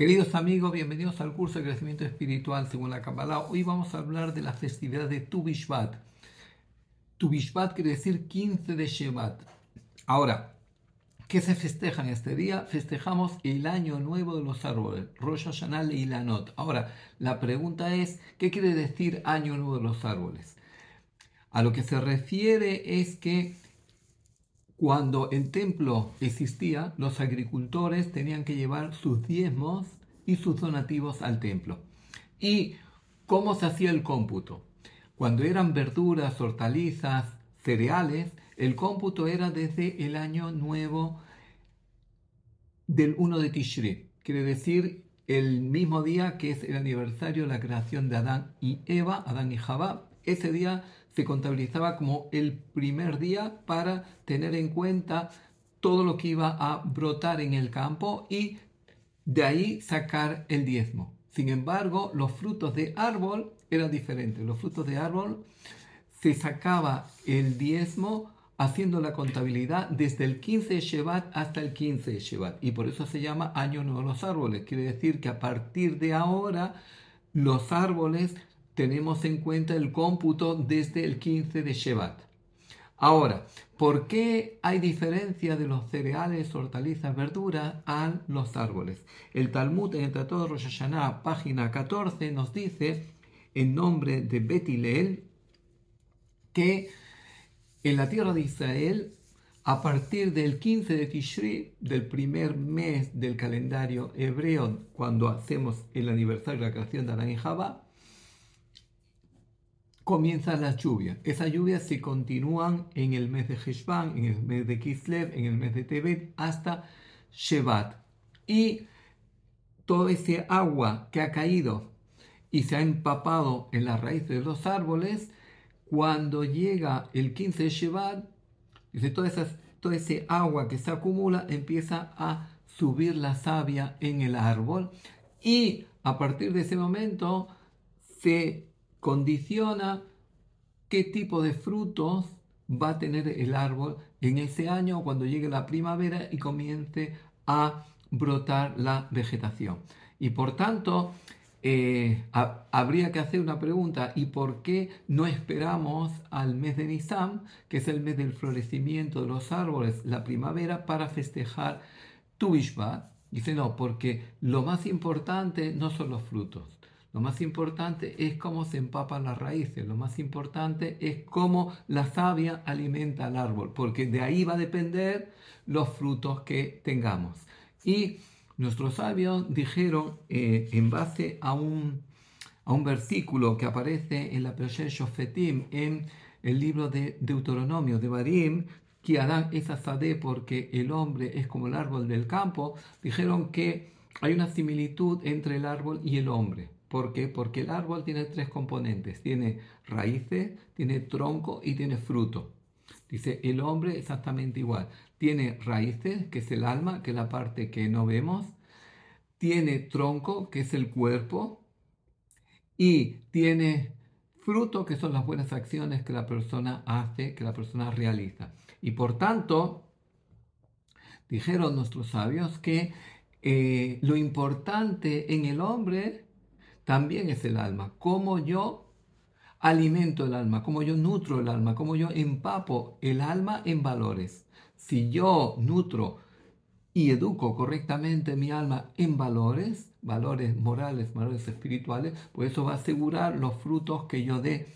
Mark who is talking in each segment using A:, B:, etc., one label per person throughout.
A: Queridos amigos, bienvenidos al curso de crecimiento espiritual según la Kabbalah. Hoy vamos a hablar de la festividad de Tu Bishvat. Tu quiere decir 15 de Shevat. Ahora, ¿qué se festeja en este día? Festejamos el año nuevo de los árboles, Rosh Hashanah y Lanot. Ahora, la pregunta es, ¿qué quiere decir año nuevo de los árboles? A lo que se refiere es que cuando el templo existía, los agricultores tenían que llevar sus diezmos y sus donativos al templo. ¿Y cómo se hacía el cómputo? Cuando eran verduras, hortalizas, cereales, el cómputo era desde el año nuevo del 1 de Tishri. Quiere decir el mismo día que es el aniversario de la creación de Adán y Eva, Adán y Jabá. Ese día se contabilizaba como el primer día para tener en cuenta todo lo que iba a brotar en el campo y de ahí sacar el diezmo. Sin embargo, los frutos de árbol eran diferentes. Los frutos de árbol se sacaba el diezmo haciendo la contabilidad desde el 15 de Shevat hasta el 15 de Shevat. Y por eso se llama Año Nuevo los Árboles. Quiere decir que a partir de ahora los árboles tenemos en cuenta el cómputo desde el 15 de Shevat. Ahora, ¿por qué hay diferencia de los cereales, hortalizas, verduras a los árboles? El Talmud en el Tratado de Rosh Hashanah, página 14, nos dice, en nombre de Betilel, que en la tierra de Israel, a partir del 15 de Tishri, del primer mes del calendario hebreo, cuando hacemos el aniversario de la creación de Adán y Jabá, comienzan las lluvias. Esas lluvias se continúan en el mes de Heshvan, en el mes de Kislev, en el mes de Tebet, hasta Shevat. Y todo ese agua que ha caído y se ha empapado en las raíces de los árboles, cuando llega el 15 de Shevat, toda, esa, ese agua que se acumula empieza a subir la savia en el árbol y a partir de ese momento se condiciona qué tipo de frutos va a tener el árbol en ese año cuando llegue la primavera y comience a brotar la vegetación. Y por tanto, eh, habría que hacer una pregunta, ¿y por qué no esperamos al mes de Nisan, que es el mes del florecimiento de los árboles, la primavera, para festejar Tu Dice, no, porque lo más importante no son los frutos. Lo más importante es cómo se empapan las raíces, lo más importante es cómo la savia alimenta al árbol, porque de ahí va a depender los frutos que tengamos. Y nuestros sabios dijeron, eh, en base a un, a un versículo que aparece en la Pesher Shofetim, en el libro de Deuteronomio de Barim, que Adán es asadé porque el hombre es como el árbol del campo, dijeron que hay una similitud entre el árbol y el hombre. ¿Por qué? Porque el árbol tiene tres componentes. Tiene raíces, tiene tronco y tiene fruto. Dice, el hombre exactamente igual. Tiene raíces, que es el alma, que es la parte que no vemos. Tiene tronco, que es el cuerpo. Y tiene fruto, que son las buenas acciones que la persona hace, que la persona realiza. Y por tanto, dijeron nuestros sabios que eh, lo importante en el hombre también es el alma. Cómo yo alimento el alma, cómo yo nutro el alma, cómo yo empapo el alma en valores. Si yo nutro y educo correctamente mi alma en valores, valores morales, valores espirituales, pues eso va a asegurar los frutos que yo dé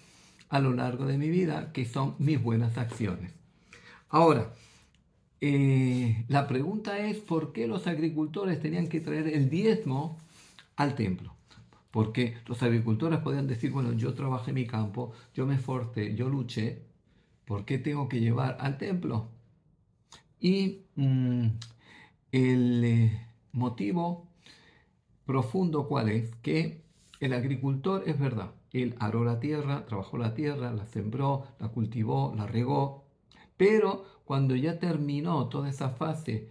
A: a lo largo de mi vida, que son mis buenas acciones. Ahora, eh, la pregunta es, ¿por qué los agricultores tenían que traer el diezmo al templo? Porque los agricultores podían decir, bueno, yo trabajé mi campo, yo me esforcé, yo luché, ¿por qué tengo que llevar al templo? Y mm, el eh, motivo profundo cuál es, que el agricultor es verdad, él aró la tierra, trabajó la tierra, la sembró, la cultivó, la regó, pero cuando ya terminó toda esa fase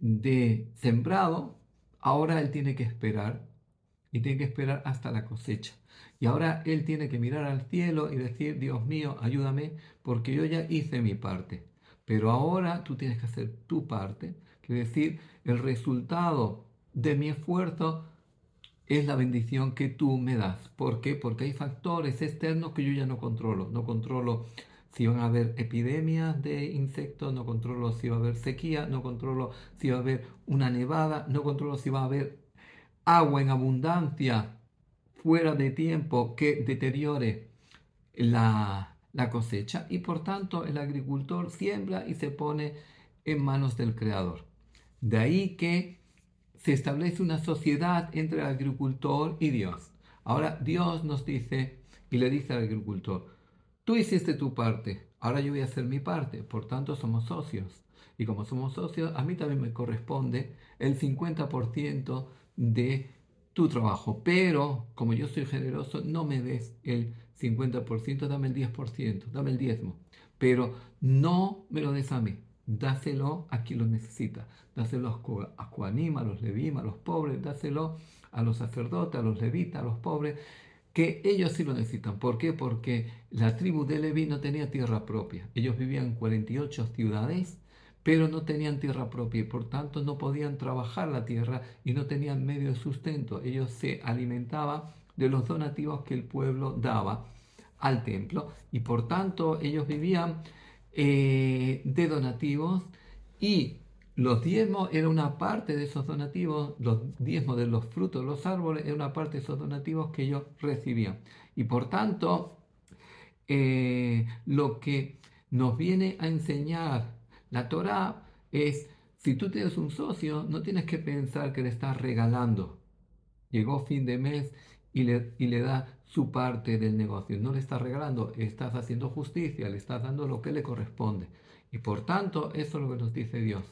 A: de sembrado, ahora él tiene que esperar y tiene que esperar hasta la cosecha. Y ahora él tiene que mirar al cielo y decir, Dios mío, ayúdame, porque yo ya hice mi parte. Pero ahora tú tienes que hacer tu parte, que decir, el resultado de mi esfuerzo es la bendición que tú me das. ¿Por qué? Porque hay factores externos que yo ya no controlo. No controlo si van a haber epidemias de insectos, no controlo si va a haber sequía, no controlo si va a haber una nevada, no controlo si va a haber agua en abundancia fuera de tiempo que deteriore la, la cosecha y por tanto el agricultor siembra y se pone en manos del creador. De ahí que se establece una sociedad entre el agricultor y Dios. Ahora Dios nos dice y le dice al agricultor, tú hiciste tu parte, ahora yo voy a hacer mi parte, por tanto somos socios. Y como somos socios, a mí también me corresponde el 50% de tu trabajo. Pero como yo soy generoso, no me des el 50%, dame el 10%, dame el diezmo. Pero no me lo des a mí, dáselo a quien lo necesita. Dáselo a Juanim, a los Levim, a los pobres, dáselo a los sacerdotes, a los levitas, a los pobres, que ellos sí lo necesitan. ¿Por qué? Porque la tribu de Leví no tenía tierra propia. Ellos vivían en 48 ciudades, pero no tenían tierra propia y por tanto no podían trabajar la tierra y no tenían medio de sustento. Ellos se alimentaban de los donativos que el pueblo daba al templo y por tanto ellos vivían eh, de donativos y los diezmos era una parte de esos donativos, los diezmos de los frutos los árboles era una parte de esos donativos que ellos recibían. Y por tanto, eh, lo que nos viene a enseñar la Torah es, si tú tienes un socio, no tienes que pensar que le estás regalando. Llegó fin de mes y le, y le da su parte del negocio. No le estás regalando, estás haciendo justicia, le estás dando lo que le corresponde. Y por tanto, eso es lo que nos dice Dios.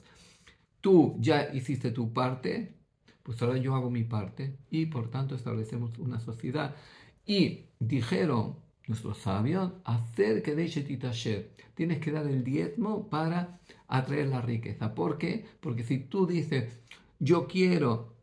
A: Tú ya hiciste tu parte, pues ahora yo hago mi parte y por tanto establecemos una sociedad. Y dijeron nuestros sabios, acerca de Shetitasher, tienes que dar el diezmo para atraer la riqueza. ¿Por qué? Porque si tú dices, yo quiero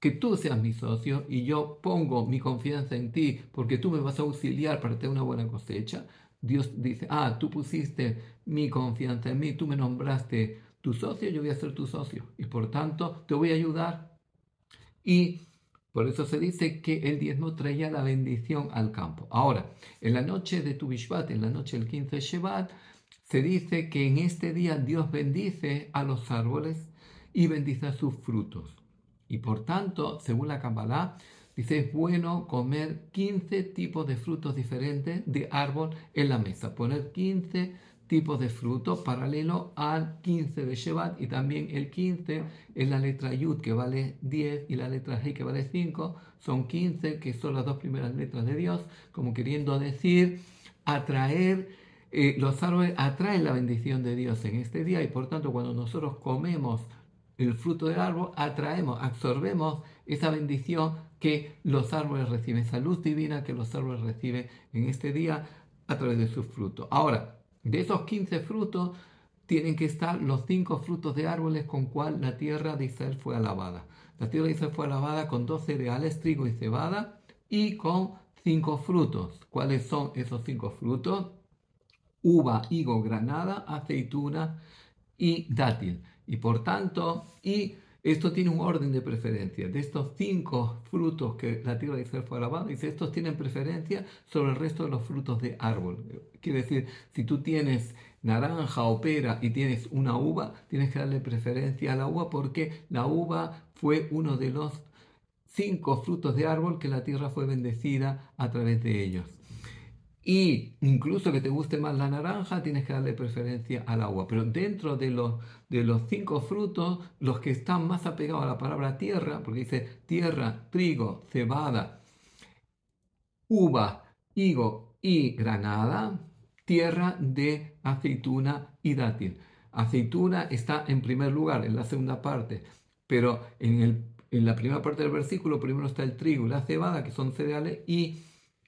A: que tú seas mi socio y yo pongo mi confianza en ti porque tú me vas a auxiliar para tener una buena cosecha, Dios dice, ah, tú pusiste mi confianza en mí, tú me nombraste tu socio, yo voy a ser tu socio y por tanto te voy a ayudar. Y por eso se dice que el diezmo traía la bendición al campo. Ahora, en la noche de tu Bishvat, en la noche del 15 de Shevat, se dice que en este día Dios bendice a los árboles y bendice sus frutos. Y por tanto, según la Kabbalah, dice es bueno comer 15 tipos de frutos diferentes de árbol en la mesa. Poner 15 tipos de frutos paralelo al 15 de Shevat y también el 15 es la letra Yud que vale 10 y la letra He que vale 5. Son 15 que son las dos primeras letras de Dios, como queriendo decir atraer eh, los árboles atraen la bendición de Dios en este día y por tanto cuando nosotros comemos el fruto del árbol, atraemos, absorbemos esa bendición que los árboles reciben, esa luz divina que los árboles reciben en este día a través de sus frutos. Ahora, de esos 15 frutos tienen que estar los cinco frutos de árboles con cual la tierra de Israel fue alabada. La tierra de Israel fue alabada con dos cereales, trigo y cebada, y con cinco frutos. ¿Cuáles son esos cinco frutos? Uva, higo, granada, aceituna y dátil. Y por tanto, y esto tiene un orden de preferencia. De estos cinco frutos que la tierra de Israel fue alabada, dice, estos tienen preferencia sobre el resto de los frutos de árbol. Quiere decir, si tú tienes naranja o pera y tienes una uva, tienes que darle preferencia a la uva porque la uva fue uno de los cinco frutos de árbol que la tierra fue bendecida a través de ellos. Y incluso que te guste más la naranja, tienes que darle preferencia al agua. Pero dentro de los, de los cinco frutos, los que están más apegados a la palabra tierra, porque dice tierra, trigo, cebada, uva, higo y granada, tierra de aceituna y dátil. Aceituna está en primer lugar, en la segunda parte, pero en, el, en la primera parte del versículo primero está el trigo y la cebada, que son cereales, y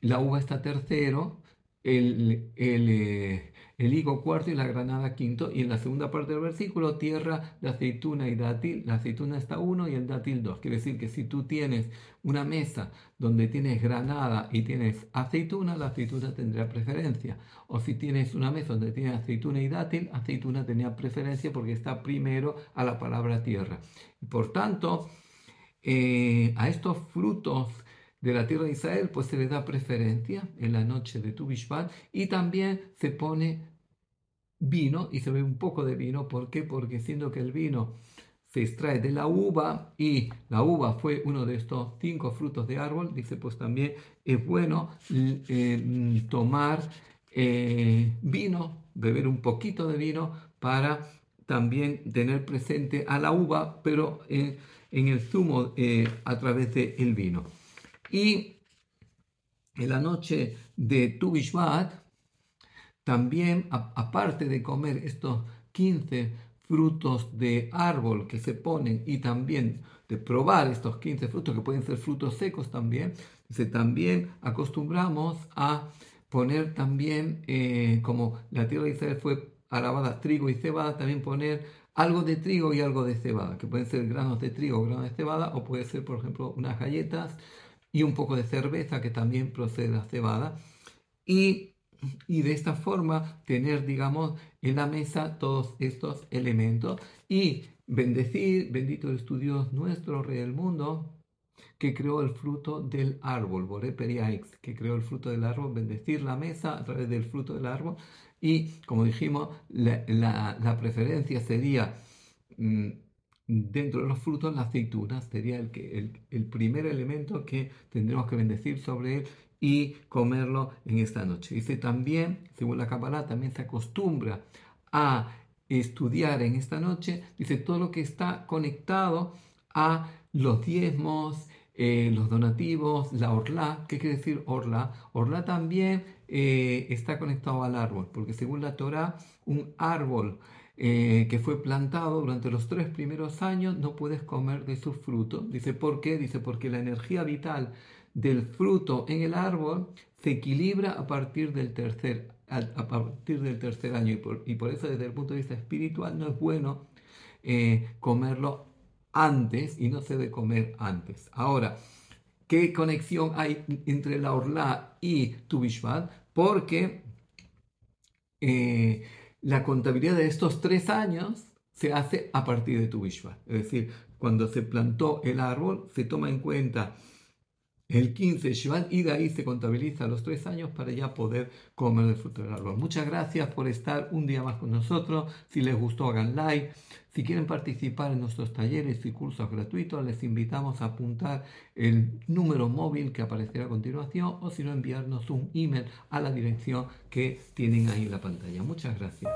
A: la uva está tercero, el, el, eh, el, higo cuarto y la granada quinto. Y en la segunda parte del versículo, tierra de aceituna y dátil. La aceituna está uno y el dátil dos. Quiere decir que si tú tienes una mesa donde tienes granada y tienes aceituna, la aceituna tendrá preferencia. O si tienes una mesa donde tienes aceituna y dátil, aceituna tenía preferencia porque está primero a la palabra tierra. Por tanto, eh, a estos frutos de la tierra de Israel, pues se les da preferencia en la noche de Tu Bishvat y también se pone vino y se ve un poco de vino. ¿Por qué? Porque siendo que el vino se extrae de la uva y la uva fue uno de estos cinco frutos de árbol, dice pues también es bueno eh, tomar eh, vino, beber un poquito de vino para también tener presente a la uva, pero en el zumo eh, a través del el vino. Y en la noche de Tu Bishvat, también, aparte de comer estos 15 frutos de árbol que se ponen y también de probar estos 15 frutos, que pueden ser frutos secos también, dice, también acostumbramos a poner también, eh, como la tierra de Israel fue alabada trigo y cebada, también poner algo de trigo y algo de cebada, que pueden ser granos de trigo granos de cebada, o puede ser, por ejemplo, unas galletas y un poco de cerveza que también la cebada. Y, y de esta forma tener, digamos, en la mesa todos estos elementos y bendecir, bendito el Dios nuestro, Rey del mundo, que creó el fruto del árbol, Boré que creó el fruto del árbol, bendecir la mesa a través del fruto del árbol y como dijimos, la, preferencia sería mm, dentro de los frutos la aceituna, sería el, el, el primer elemento que tendremos que bendecir sobre él y comerlo en esta noche. Dice también, según la Kabbalah, también se acostumbra a estudiar en esta noche, dice todo lo que está conectado a los diezmos, eh, los donativos, la orla. ¿Qué quiere decir orla? Orla también eh, está conectado al árbol, porque según la Torah, un árbol eh, que fue plantado durante los tres primeros años no puedes comer de su fruto. Dice, ¿por qué? Dice, porque la energía vital del fruto en el árbol se equilibra a partir del tercer, a, partir del tercer año y por, eso desde el punto de vista espiritual no es bueno eh, comerlo antes y no se debe comer antes. Ahora, qué conexión hay entre la Orla y Tu porque eh, la contabilidad de estos tres años se hace a partir de Tu Es decir, cuando se plantó el árbol, se toma en cuenta el 15 Shvat y de ahí se contabiliza los tres años para ya poder comer el fruto del árbol. Muchas gracias por estar un día más con nosotros. Si les gustó, hagan like. Si quieren participar en nuestros talleres y cursos gratuitos, les invitamos a apuntar el número móvil que aparecerá a continuación o si no enviarnos un email a la dirección que tienen ahí en la pantalla. Muchas gracias.